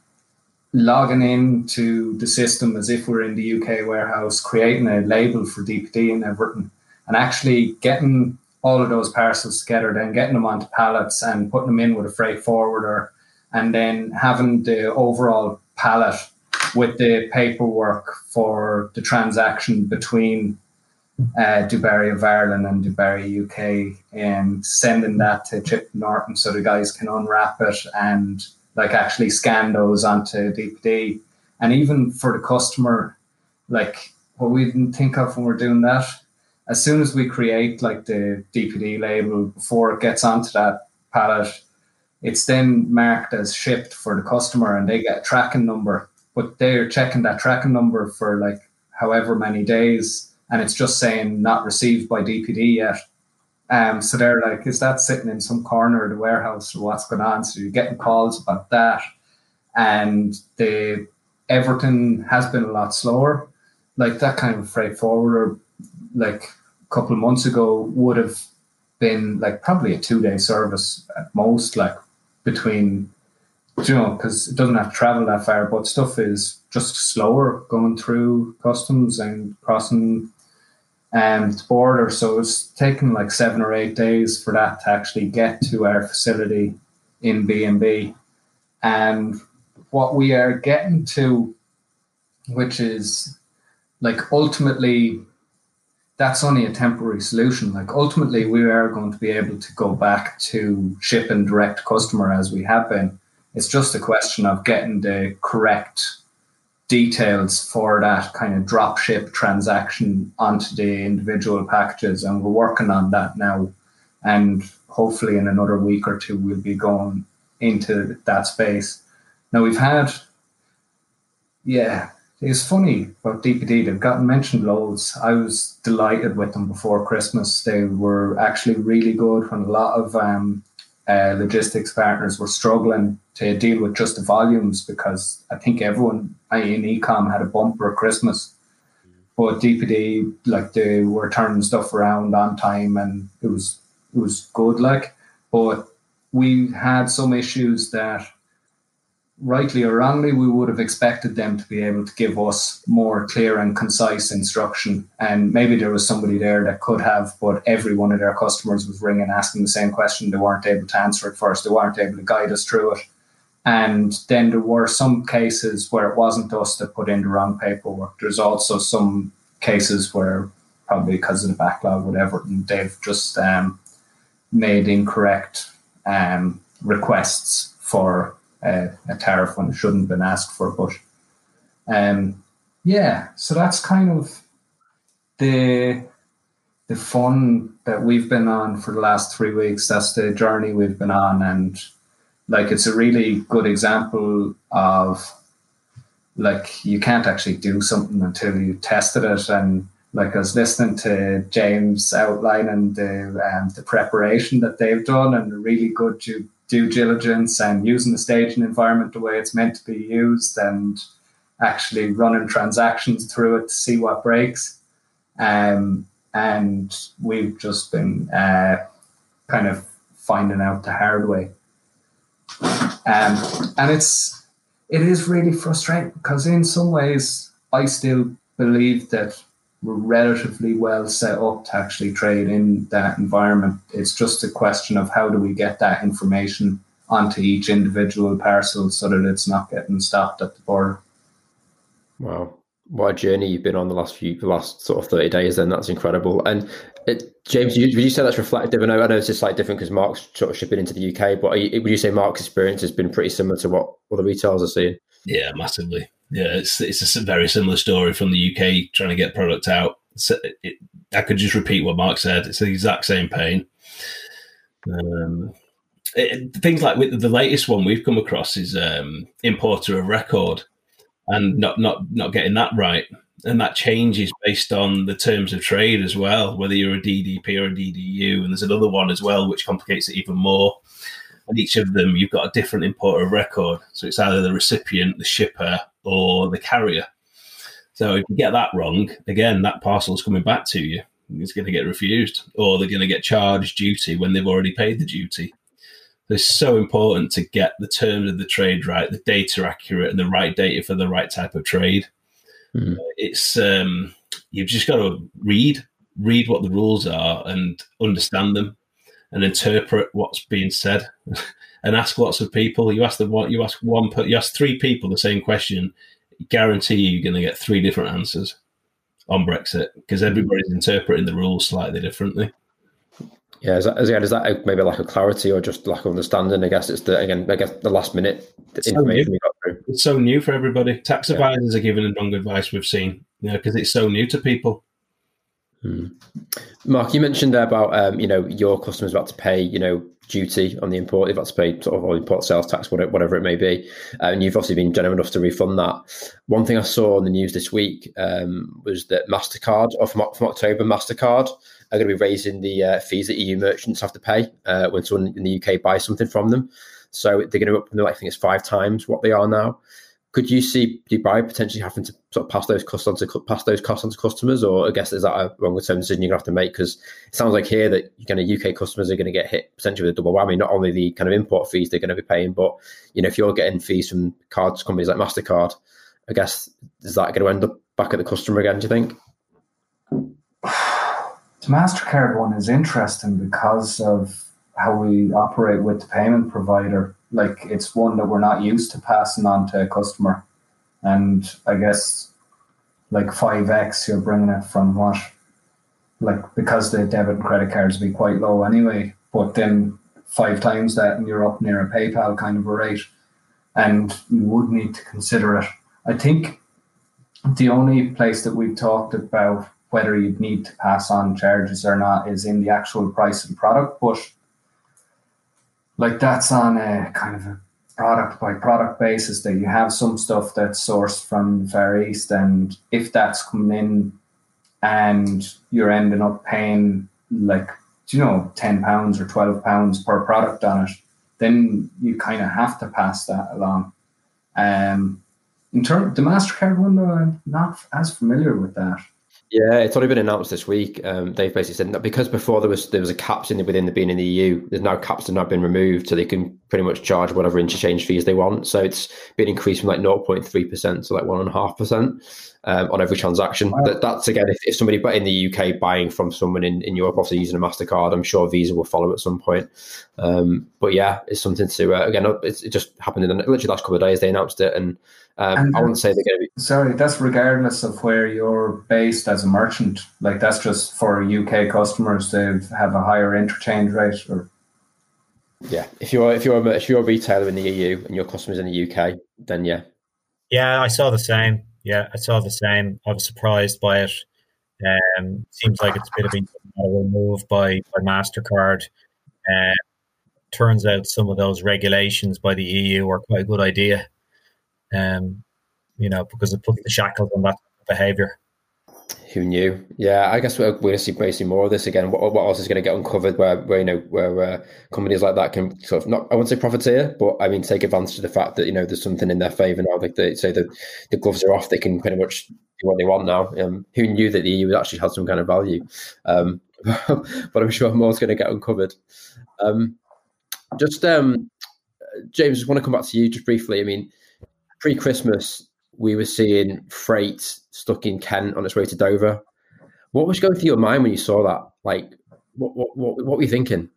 logging into the system as if we're in the UK warehouse, creating a label for DPD and everything, and actually getting all of those parcels together, then getting them onto pallets and putting them in with a freight forwarder, and then having the overall pallet with the paperwork for the transaction between uh, Dubarry of Ireland and Dubarry UK and sending that to Chip Norton so the guys can unwrap it and like actually scan those onto DPD. And even for the customer, like what we didn't think of when we're doing that, as soon as we create like the DPD label before it gets onto that pallet, it's then marked as shipped for the customer and they get a tracking number. But they're checking that tracking number for like however many days and it's just saying not received by DPD yet. Um, so they're like, is that sitting in some corner of the warehouse or what's going on? So you're getting calls about that. And the everything has been a lot slower. Like that kind of freight forwarder, like a couple of months ago, would have been like probably a two day service at most, like between you know, because it doesn't have to travel that far, but stuff is just slower going through customs and crossing um, the border. So it's taken like seven or eight days for that to actually get to our facility in B&B. And what we are getting to, which is like ultimately, that's only a temporary solution. Like ultimately, we are going to be able to go back to shipping direct customer as we have been it's just a question of getting the correct details for that kind of drop ship transaction onto the individual packages. And we're working on that now. And hopefully, in another week or two, we'll be going into that space. Now, we've had, yeah, it's funny about DPD. They've gotten mentioned loads. I was delighted with them before Christmas. They were actually really good when a lot of um, uh, logistics partners were struggling to deal with just the volumes because I think everyone in ecom had a bumper Christmas. But DPD, like they were turning stuff around on time and it was it was good like. But we had some issues that rightly or wrongly, we would have expected them to be able to give us more clear and concise instruction. And maybe there was somebody there that could have, but every one of their customers was ringing asking the same question. They weren't able to answer it first. They weren't able to guide us through it. And then there were some cases where it wasn't us that put in the wrong paperwork. There's also some cases where probably because of the backlog, whatever, they've just um, made incorrect um, requests for uh, a tariff when it shouldn't have been asked for. But um, yeah, so that's kind of the the fun that we've been on for the last three weeks. That's the journey we've been on, and like it's a really good example of like you can't actually do something until you tested it and like I was listening to James outlining the um, the preparation that they've done and the really good due, due diligence and using the staging environment the way it's meant to be used and actually running transactions through it to see what breaks. Um, and we've just been uh, kind of finding out the hard way. Um, and it's it is really frustrating because in some ways I still believe that we're relatively well set up to actually trade in that environment. It's just a question of how do we get that information onto each individual parcel so that it's not getting stopped at the border. Wow. What a journey you've been on the last few, the last sort of 30 days, then that's incredible. And it, James, you, would you say that's reflective? I know, I know it's just like different because Mark's sort of shipping into the UK, but you, would you say Mark's experience has been pretty similar to what other retailers are seeing? Yeah, massively. Yeah, it's it's a very similar story from the UK trying to get product out. It, it, I could just repeat what Mark said. It's the exact same pain. Um, it, things like with the latest one we've come across is um, importer of record, and not not not getting that right, and that changes based on the terms of trade as well, whether you're a DDP or a DDU, and there's another one as well which complicates it even more. And each of them, you've got a different importer of record, so it's either the recipient, the shipper, or the carrier. So if you get that wrong, again, that parcel's coming back to you. It's going to get refused, or they're going to get charged duty when they've already paid the duty. So it's so important to get the terms of the trade right, the data accurate, and the right data for the right type of trade. Mm-hmm. It's um, you've just got to read, read what the rules are, and understand them, and interpret what's being said, and ask lots of people. You ask the one, you ask one, you ask three people the same question. Guarantee you, you're going to get three different answers on Brexit because everybody's interpreting the rules slightly differently. Yeah, is that, is, is that maybe lack of clarity or just lack of understanding? I guess it's the again, I guess the last minute information so we got through. It's so new for everybody. Tax advisors are giving the wrong advice. We've seen, you know, because it's so new to people. Hmm. Mark, you mentioned there about um, you know your customers about to pay you know duty on the import, they've got to pay sort of import sales tax, whatever it may be, and you've obviously been generous enough to refund that. One thing I saw on the news this week um, was that Mastercard, or from, from October, Mastercard are going to be raising the uh, fees that EU merchants have to pay uh, when someone in the UK buys something from them. So they're going to up I think it's five times what they are now. Could you see Dubarry potentially having to sort of pass those costs on to pass those costs on to customers, or I guess is that a longer term decision you're to have to make? Because it sounds like here that you're going to UK customers are going to get hit potentially with a double whammy. Not only the kind of import fees they're going to be paying, but you know if you're getting fees from cards companies like Mastercard, I guess is that going to end up back at the customer again? Do you think? The MasterCard one is interesting because of how we operate with the payment provider. Like it's one that we're not used to passing on to a customer. And I guess like 5x, you're bringing it from what? Like because the debit and credit cards be quite low anyway, but then five times that and you're up near a PayPal kind of a rate. And you would need to consider it. I think the only place that we've talked about whether you'd need to pass on charges or not is in the actual price of the product. But like that's on a kind of a product by product basis that you have some stuff that's sourced from the Far East and if that's coming in and you're ending up paying like you know 10 pounds or 12 pounds per product on it then you kind of have to pass that along. Um in terms the mastercard one though i'm not as familiar with that yeah, it's only been announced this week. Um, they've basically said that because before there was there was a caps in the, within the being in the EU, there's now caps that have now been removed, so they can pretty much charge whatever interchange fees they want. So it's been increased from like 0.3 percent to like one and a half percent um, on every transaction. Wow. That, that's again if, if somebody but in the UK buying from someone in, in Europe, obviously using a Mastercard, I'm sure Visa will follow at some point. Um, but yeah, it's something to uh, again. it just happened in the literally last couple of days. They announced it and um, I wouldn't say they're going to be. Sorry, that's regardless of where you're based as a merchant. Like that's just for UK customers to have a higher interchange rate, or yeah. If you're if you're a, if you're a retailer in the EU and your customers in the UK, then yeah. Yeah, I saw the same. Yeah, I saw the same. I was surprised by it. Um, seems like it's a bit of a move by by Mastercard. Uh, turns out some of those regulations by the EU are quite a good idea um, you know, because it puts the shackles on that behavior. Who knew? Yeah, I guess we're, going to see basically more of this again. What, what else is going to get uncovered where, where you know, where uh, companies like that can sort of not, I wouldn't say profiteer, but I mean, take advantage of the fact that, you know, there's something in their favor now. Like they say that the gloves are off, they can pretty much do what they want now. Um, who knew that the EU actually had some kind of value? Um, but I'm sure more is going to get uncovered. Um, just, um, James, I want to come back to you just briefly. I mean, pre Christmas, we were seeing freight stuck in Kent on its way to Dover. What was going through your mind when you saw that? Like, what what what, what were you thinking?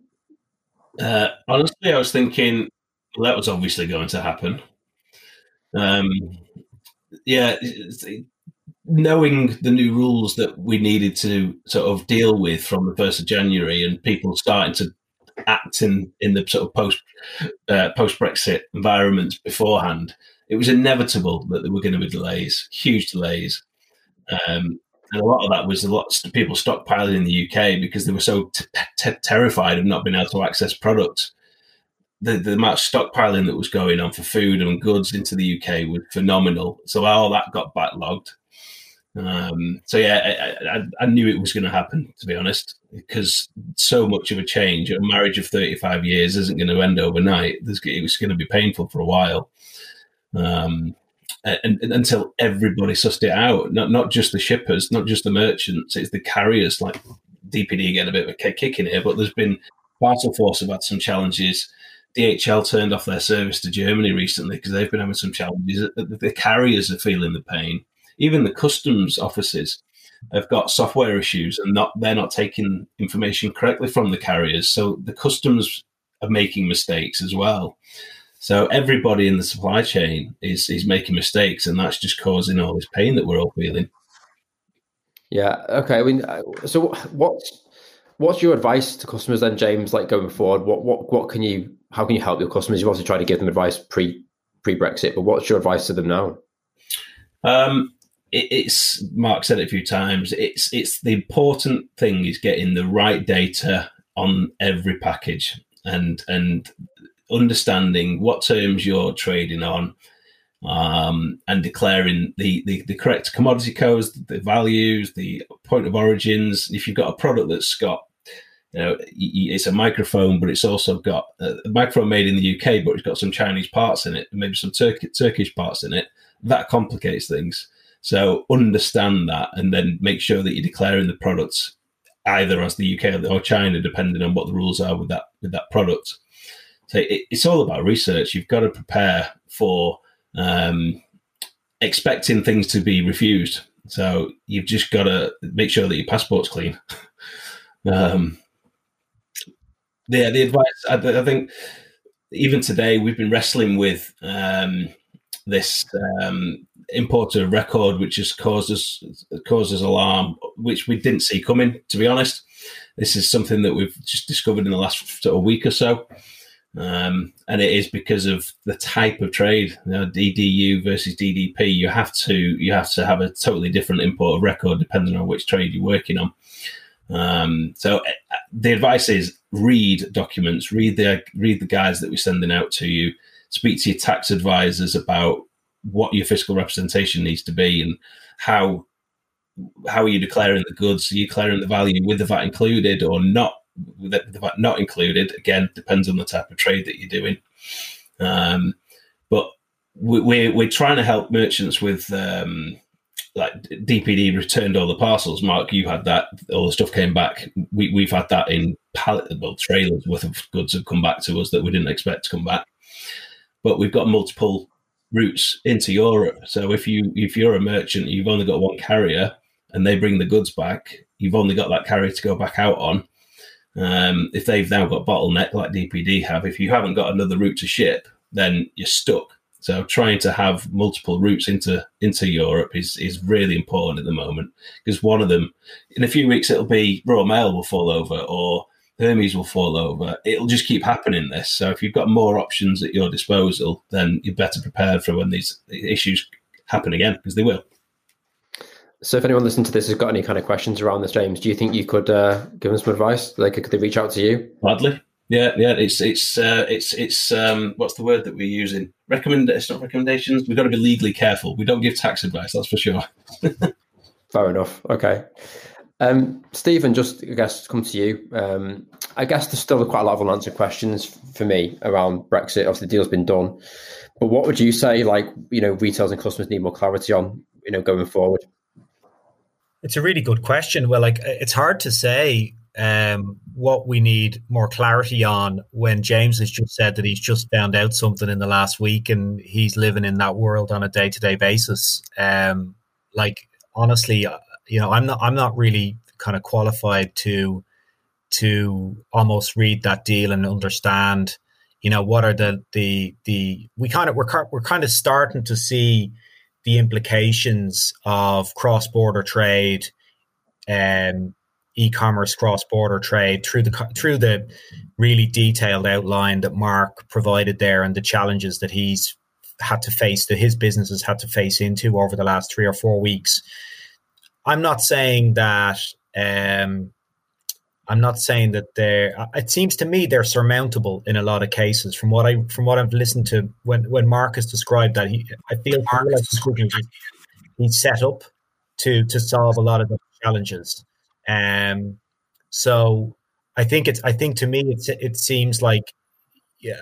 Uh, honestly, I was thinking Well, that was obviously going to happen. Um, yeah, knowing the new rules that we needed to sort of deal with from the first of January, and people starting to act in in the sort of post uh, post Brexit environment beforehand, it was inevitable that there were going to be delays, huge delays. Um, and a lot of that was a lot of people stockpiling in the UK because they were so t- t- terrified of not being able to access products. The, the amount of stockpiling that was going on for food and goods into the UK was phenomenal. So all that got backlogged. Um, so yeah, I, I, I, knew it was going to happen, to be honest, because so much of a change, a marriage of 35 years isn't going to end overnight. There's, it was going to be painful for a while. Um, and, and, until everybody sussed it out, not not just the shippers, not just the merchants, it's the carriers. Like DPD get a bit of a kick in here, but there's been Parcelforce have had some challenges. DHL turned off their service to Germany recently because they've been having some challenges. The carriers are feeling the pain. Even the customs offices have got software issues and not they're not taking information correctly from the carriers. So the customs are making mistakes as well. So everybody in the supply chain is is making mistakes, and that's just causing all this pain that we're all feeling. Yeah. Okay. I mean, uh, so what's what's your advice to customers then, James? Like going forward, what what what can you? How can you help your customers? You've also tried to give them advice pre pre Brexit, but what's your advice to them now? Um, it, it's Mark said it a few times. It's it's the important thing is getting the right data on every package and and understanding what terms you're trading on um, and declaring the, the, the, correct commodity codes, the values, the point of origins. If you've got a product that's got, you know, it's a microphone, but it's also got a microphone made in the UK, but it's got some Chinese parts in it, maybe some Turk- Turkish parts in it. That complicates things. So understand that, and then make sure that you're declaring the products either as the UK or China, depending on what the rules are with that with that product. So it, it's all about research. You've got to prepare for um, expecting things to be refused. So you've just got to make sure that your passport's clean. um, yeah, the advice I, I, think even today we've been wrestling with um, this um, importer record, which has caused us caused us alarm, which we didn't see coming. To be honest, this is something that we've just discovered in the last sort of week or so. Um, and it is because of the type of trade, you know, DDU versus DDP. You have to you have to have a totally different import of record depending on which trade you're working on. Um, so uh, the advice is read documents, read the read the guides that we're sending out to you. Speak to your tax advisors about what your fiscal representation needs to be and how how are you declaring the goods? Are you declaring the value with the VAT included or not with the VAT not included. Again, depends on the type of trade that you're doing. Um, but we, we're we're trying to help merchants with um, like DPD returned all the parcels. Mark, you had that. All the stuff came back. We we've had that in pallet, well, trailers worth of goods have come back to us that we didn't expect to come back. But we've got multiple routes into Europe. So if you if you're a merchant, you've only got one carrier, and they bring the goods back. You've only got that carrier to go back out on. Um, if they've now got bottleneck like DPD have, if you haven't got another route to ship, then you're stuck. So trying to have multiple routes into into Europe is is really important at the moment because one of them, in a few weeks, it'll be Royal Mail will fall over or Hermes will fall over. It'll just keep happening. This. So if you've got more options at your disposal, then you're better prepared for when these issues happen again because they will. So, if anyone listening to this has got any kind of questions around this, James, do you think you could uh, give them some advice? Like, could they reach out to you? Gladly. Yeah, yeah. It's it's uh, it's it's um, what's the word that we're using? Recommend. It's not recommendations. We've got to be legally careful. We don't give tax advice. That's for sure. Fair enough. Okay. Um, Stephen, just I guess come to you. Um, I guess there's still quite a lot of unanswered questions for me around Brexit. Obviously, the deal's been done, but what would you say? Like, you know, retailers and customers need more clarity on, you know, going forward. It's a really good question. Well, like it's hard to say um, what we need more clarity on when James has just said that he's just found out something in the last week and he's living in that world on a day to day basis. Um, like honestly, uh, you know, I'm not I'm not really kind of qualified to to almost read that deal and understand you know what are the the the we kind of we're we're kind of starting to see the implications of cross border trade and um, e-commerce cross border trade through the through the really detailed outline that Mark provided there and the challenges that he's had to face that his business has had to face into over the last three or four weeks. I'm not saying that um, I'm not saying that they're. It seems to me they're surmountable in a lot of cases. From what I from what I've listened to, when when Marcus described that, he I feel like he's set up to to solve a lot of the challenges. Um, so I think it's. I think to me, it's. It seems like,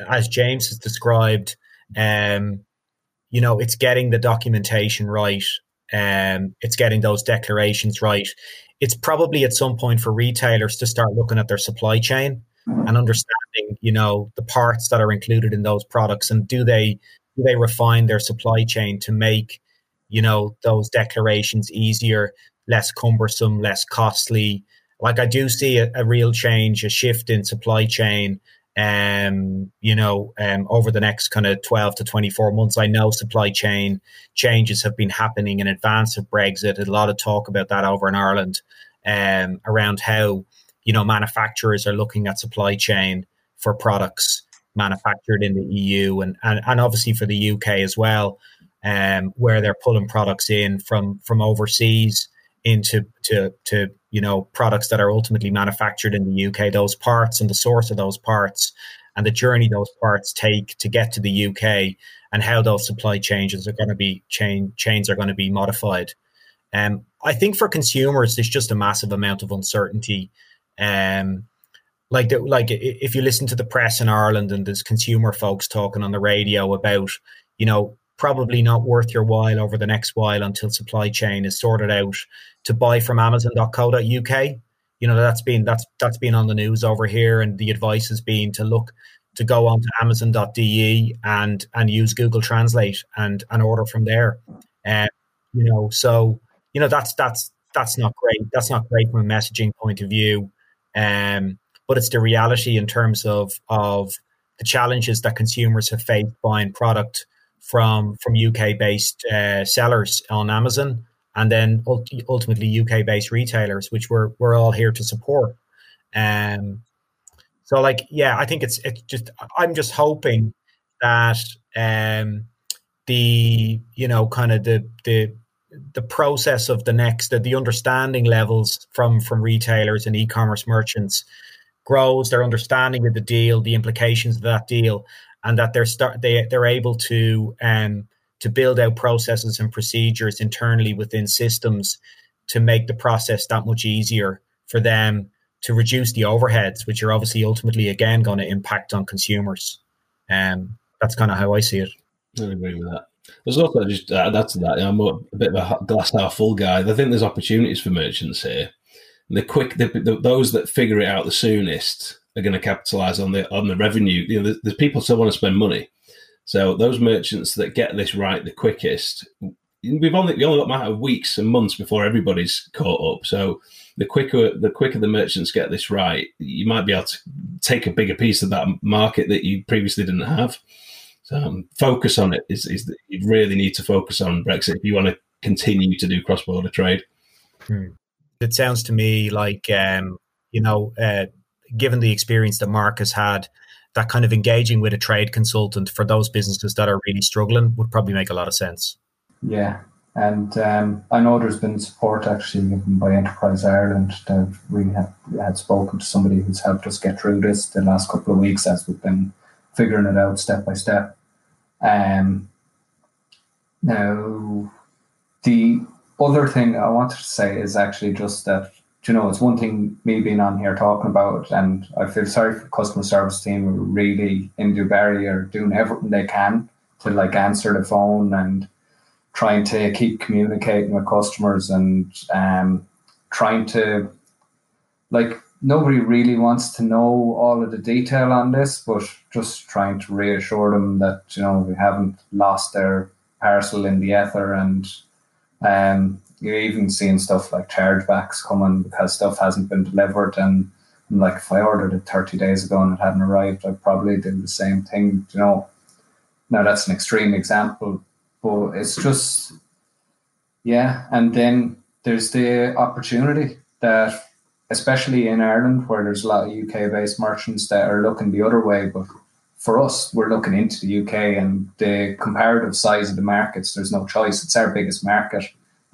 as James has described, um, you know, it's getting the documentation right. Um, it's getting those declarations right it's probably at some point for retailers to start looking at their supply chain hmm. and understanding, you know, the parts that are included in those products and do they do they refine their supply chain to make, you know, those declarations easier, less cumbersome, less costly. Like I do see a, a real change, a shift in supply chain um, you know, um, over the next kind of 12 to 24 months. I know supply chain changes have been happening in advance of Brexit. A lot of talk about that over in Ireland um, around how, you know, manufacturers are looking at supply chain for products manufactured in the EU and, and, and obviously for the UK as well, um, where they're pulling products in from, from overseas into to to you know products that are ultimately manufactured in the UK. Those parts and the source of those parts and the journey those parts take to get to the UK and how those supply chains are going to be chain chains are going to be modified. Um, I think for consumers, there's just a massive amount of uncertainty. Um, like the, like if you listen to the press in Ireland and there's consumer folks talking on the radio about, you know, probably not worth your while over the next while until supply chain is sorted out to buy from amazon.co.uk you know that's been that's that's been on the news over here and the advice has been to look to go on to amazon.de and and use google translate and and order from there. And uh, you know so you know that's that's that's not great. That's not great from a messaging point of view. Um but it's the reality in terms of of the challenges that consumers have faced buying product from from UK based uh, sellers on Amazon, and then ultimately UK based retailers, which we're we're all here to support. Um, so like yeah, I think it's it's just I'm just hoping that um, the you know kind of the the the process of the next the, the understanding levels from from retailers and e-commerce merchants grows their understanding of the deal the implications of that deal and that they're start they they're able to um, to build out processes and procedures internally within systems to make the process that much easier for them to reduce the overheads, which are obviously ultimately again going to impact on consumers. Um, that's kind of how I see it. I agree with that. There's also just uh, that's that. I'm a bit of a glass half full guy. I think there's opportunities for merchants here. The quick, the, the, those that figure it out the soonest are going to capitalize on the on the revenue. You know, there's, there's people still want to spend money, so those merchants that get this right the quickest, we've only we only got a matter of weeks and months before everybody's caught up. So the quicker the quicker the merchants get this right, you might be able to take a bigger piece of that market that you previously didn't have. So um, focus on it is, is you really need to focus on Brexit if you want to continue to do cross border trade. Hmm. It sounds to me like um, you know. Uh, given the experience that Mark has had, that kind of engaging with a trade consultant for those businesses that are really struggling would probably make a lot of sense. Yeah. And um, I know there's been support actually given by Enterprise Ireland that we have, had spoken to somebody who's helped us get through this the last couple of weeks as we've been figuring it out step by step. Um, now, the other thing I wanted to say is actually just that you know, it's one thing me being on here talking about, and I feel sorry for customer service team who really in Dubarry are doing everything they can to like answer the phone and trying to keep communicating with customers and um, trying to like nobody really wants to know all of the detail on this, but just trying to reassure them that you know we haven't lost their parcel in the ether and um, you're even seeing stuff like chargebacks coming because stuff hasn't been delivered and like if I ordered it 30 days ago and it hadn't arrived, I'd probably do the same thing, you know. Now that's an extreme example, but it's just yeah. And then there's the opportunity that especially in Ireland where there's a lot of UK based merchants that are looking the other way, but for us, we're looking into the UK and the comparative size of the markets. There's no choice; it's our biggest market.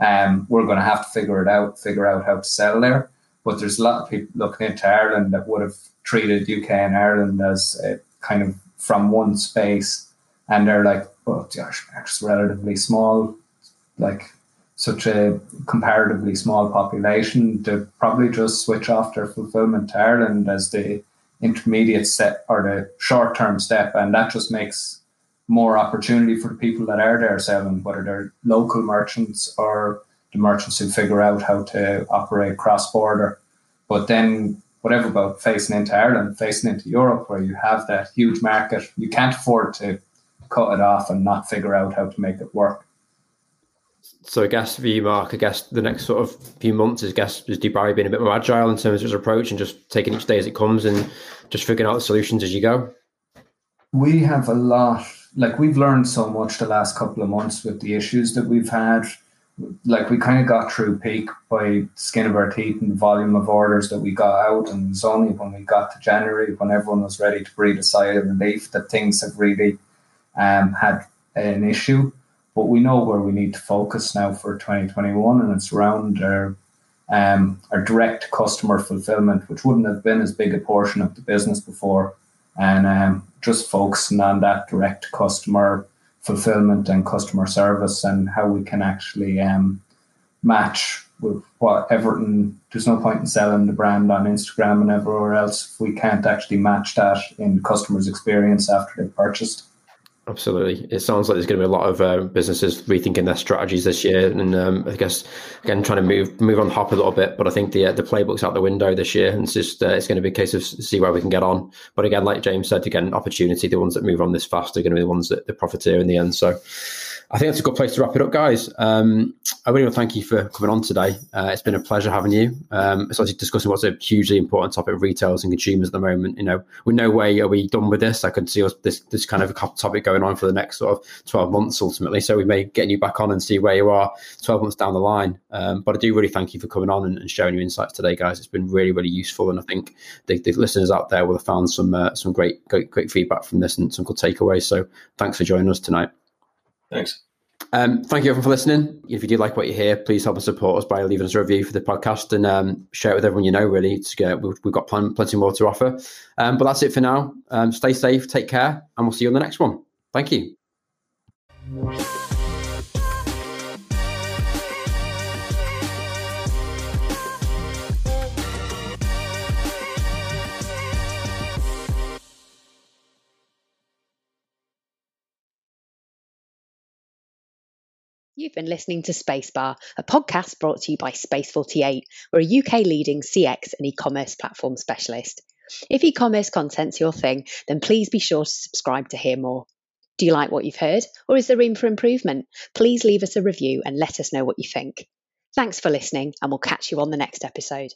Um, we're going to have to figure it out, figure out how to sell there. But there's a lot of people looking into Ireland that would have treated UK and Ireland as a kind of from one space, and they're like, "Oh gosh, it's relatively small, like such a comparatively small population." To probably just switch off their fulfillment to Ireland as the intermediate step or the short term step, and that just makes more opportunity for the people that are there selling, whether they're local merchants or the merchants who figure out how to operate cross border. But then, whatever about facing into Ireland, facing into Europe, where you have that huge market, you can't afford to cut it off and not figure out how to make it work. So I guess for you, Mark, I guess the next sort of few months is guess is Dubarry being a bit more agile in terms of its approach and just taking each day as it comes and just figuring out the solutions as you go. We have a lot like we've learned so much the last couple of months with the issues that we've had. Like we kind of got through peak by skin of our teeth and the volume of orders that we got out, and it was only when we got to January when everyone was ready to breathe a sigh of relief that things have really um, had an issue but we know where we need to focus now for 2021, and it's around our um, our direct customer fulfillment, which wouldn't have been as big a portion of the business before, and um, just focusing on that direct customer fulfillment and customer service and how we can actually um, match with what Everton. There's no point in selling the brand on Instagram and everywhere else if we can't actually match that in customers' experience after they've purchased. Absolutely. It sounds like there's going to be a lot of uh, businesses rethinking their strategies this year, and um, I guess again trying to move move on hop a little bit. But I think the uh, the playbook's out the window this year, and it's just uh, it's going to be a case of see where we can get on. But again, like James said, again, opportunity. The ones that move on this fast are going to be the ones that the profiteer in the end. So I think that's a good place to wrap it up, guys. Um, I really want to thank you for coming on today. Uh, it's been a pleasure having you, um, especially discussing what's a hugely important topic of retailers and consumers at the moment. You know, with no way are we done with this. I could see us, this this kind of topic going on for the next sort of twelve months ultimately. So we may get you back on and see where you are twelve months down the line. Um, but I do really thank you for coming on and, and, sharing your insights today, guys. It's been really really useful, and I think the, the listeners out there will have found some uh, some great, great great feedback from this and some good takeaways. So thanks for joining us tonight. Thanks. Um, thank you everyone for listening. If you do like what you hear, please help us support us by leaving us a review for the podcast and um, share it with everyone you know. Really, to get, we've, got plenty, plenty more to offer. Um, but that's it for now. Um, stay safe, take care, and we'll see you on the next one. Thank you. You've been listening to Spacebar, a podcast brought to you by Space48. We're a UK leading CX and e commerce platform specialist. If e commerce content's your thing, then please be sure to subscribe to hear more. Do you like what you've heard, or is there room for improvement? Please leave us a review and let us know what you think. Thanks for listening, and we'll catch you on the next episode.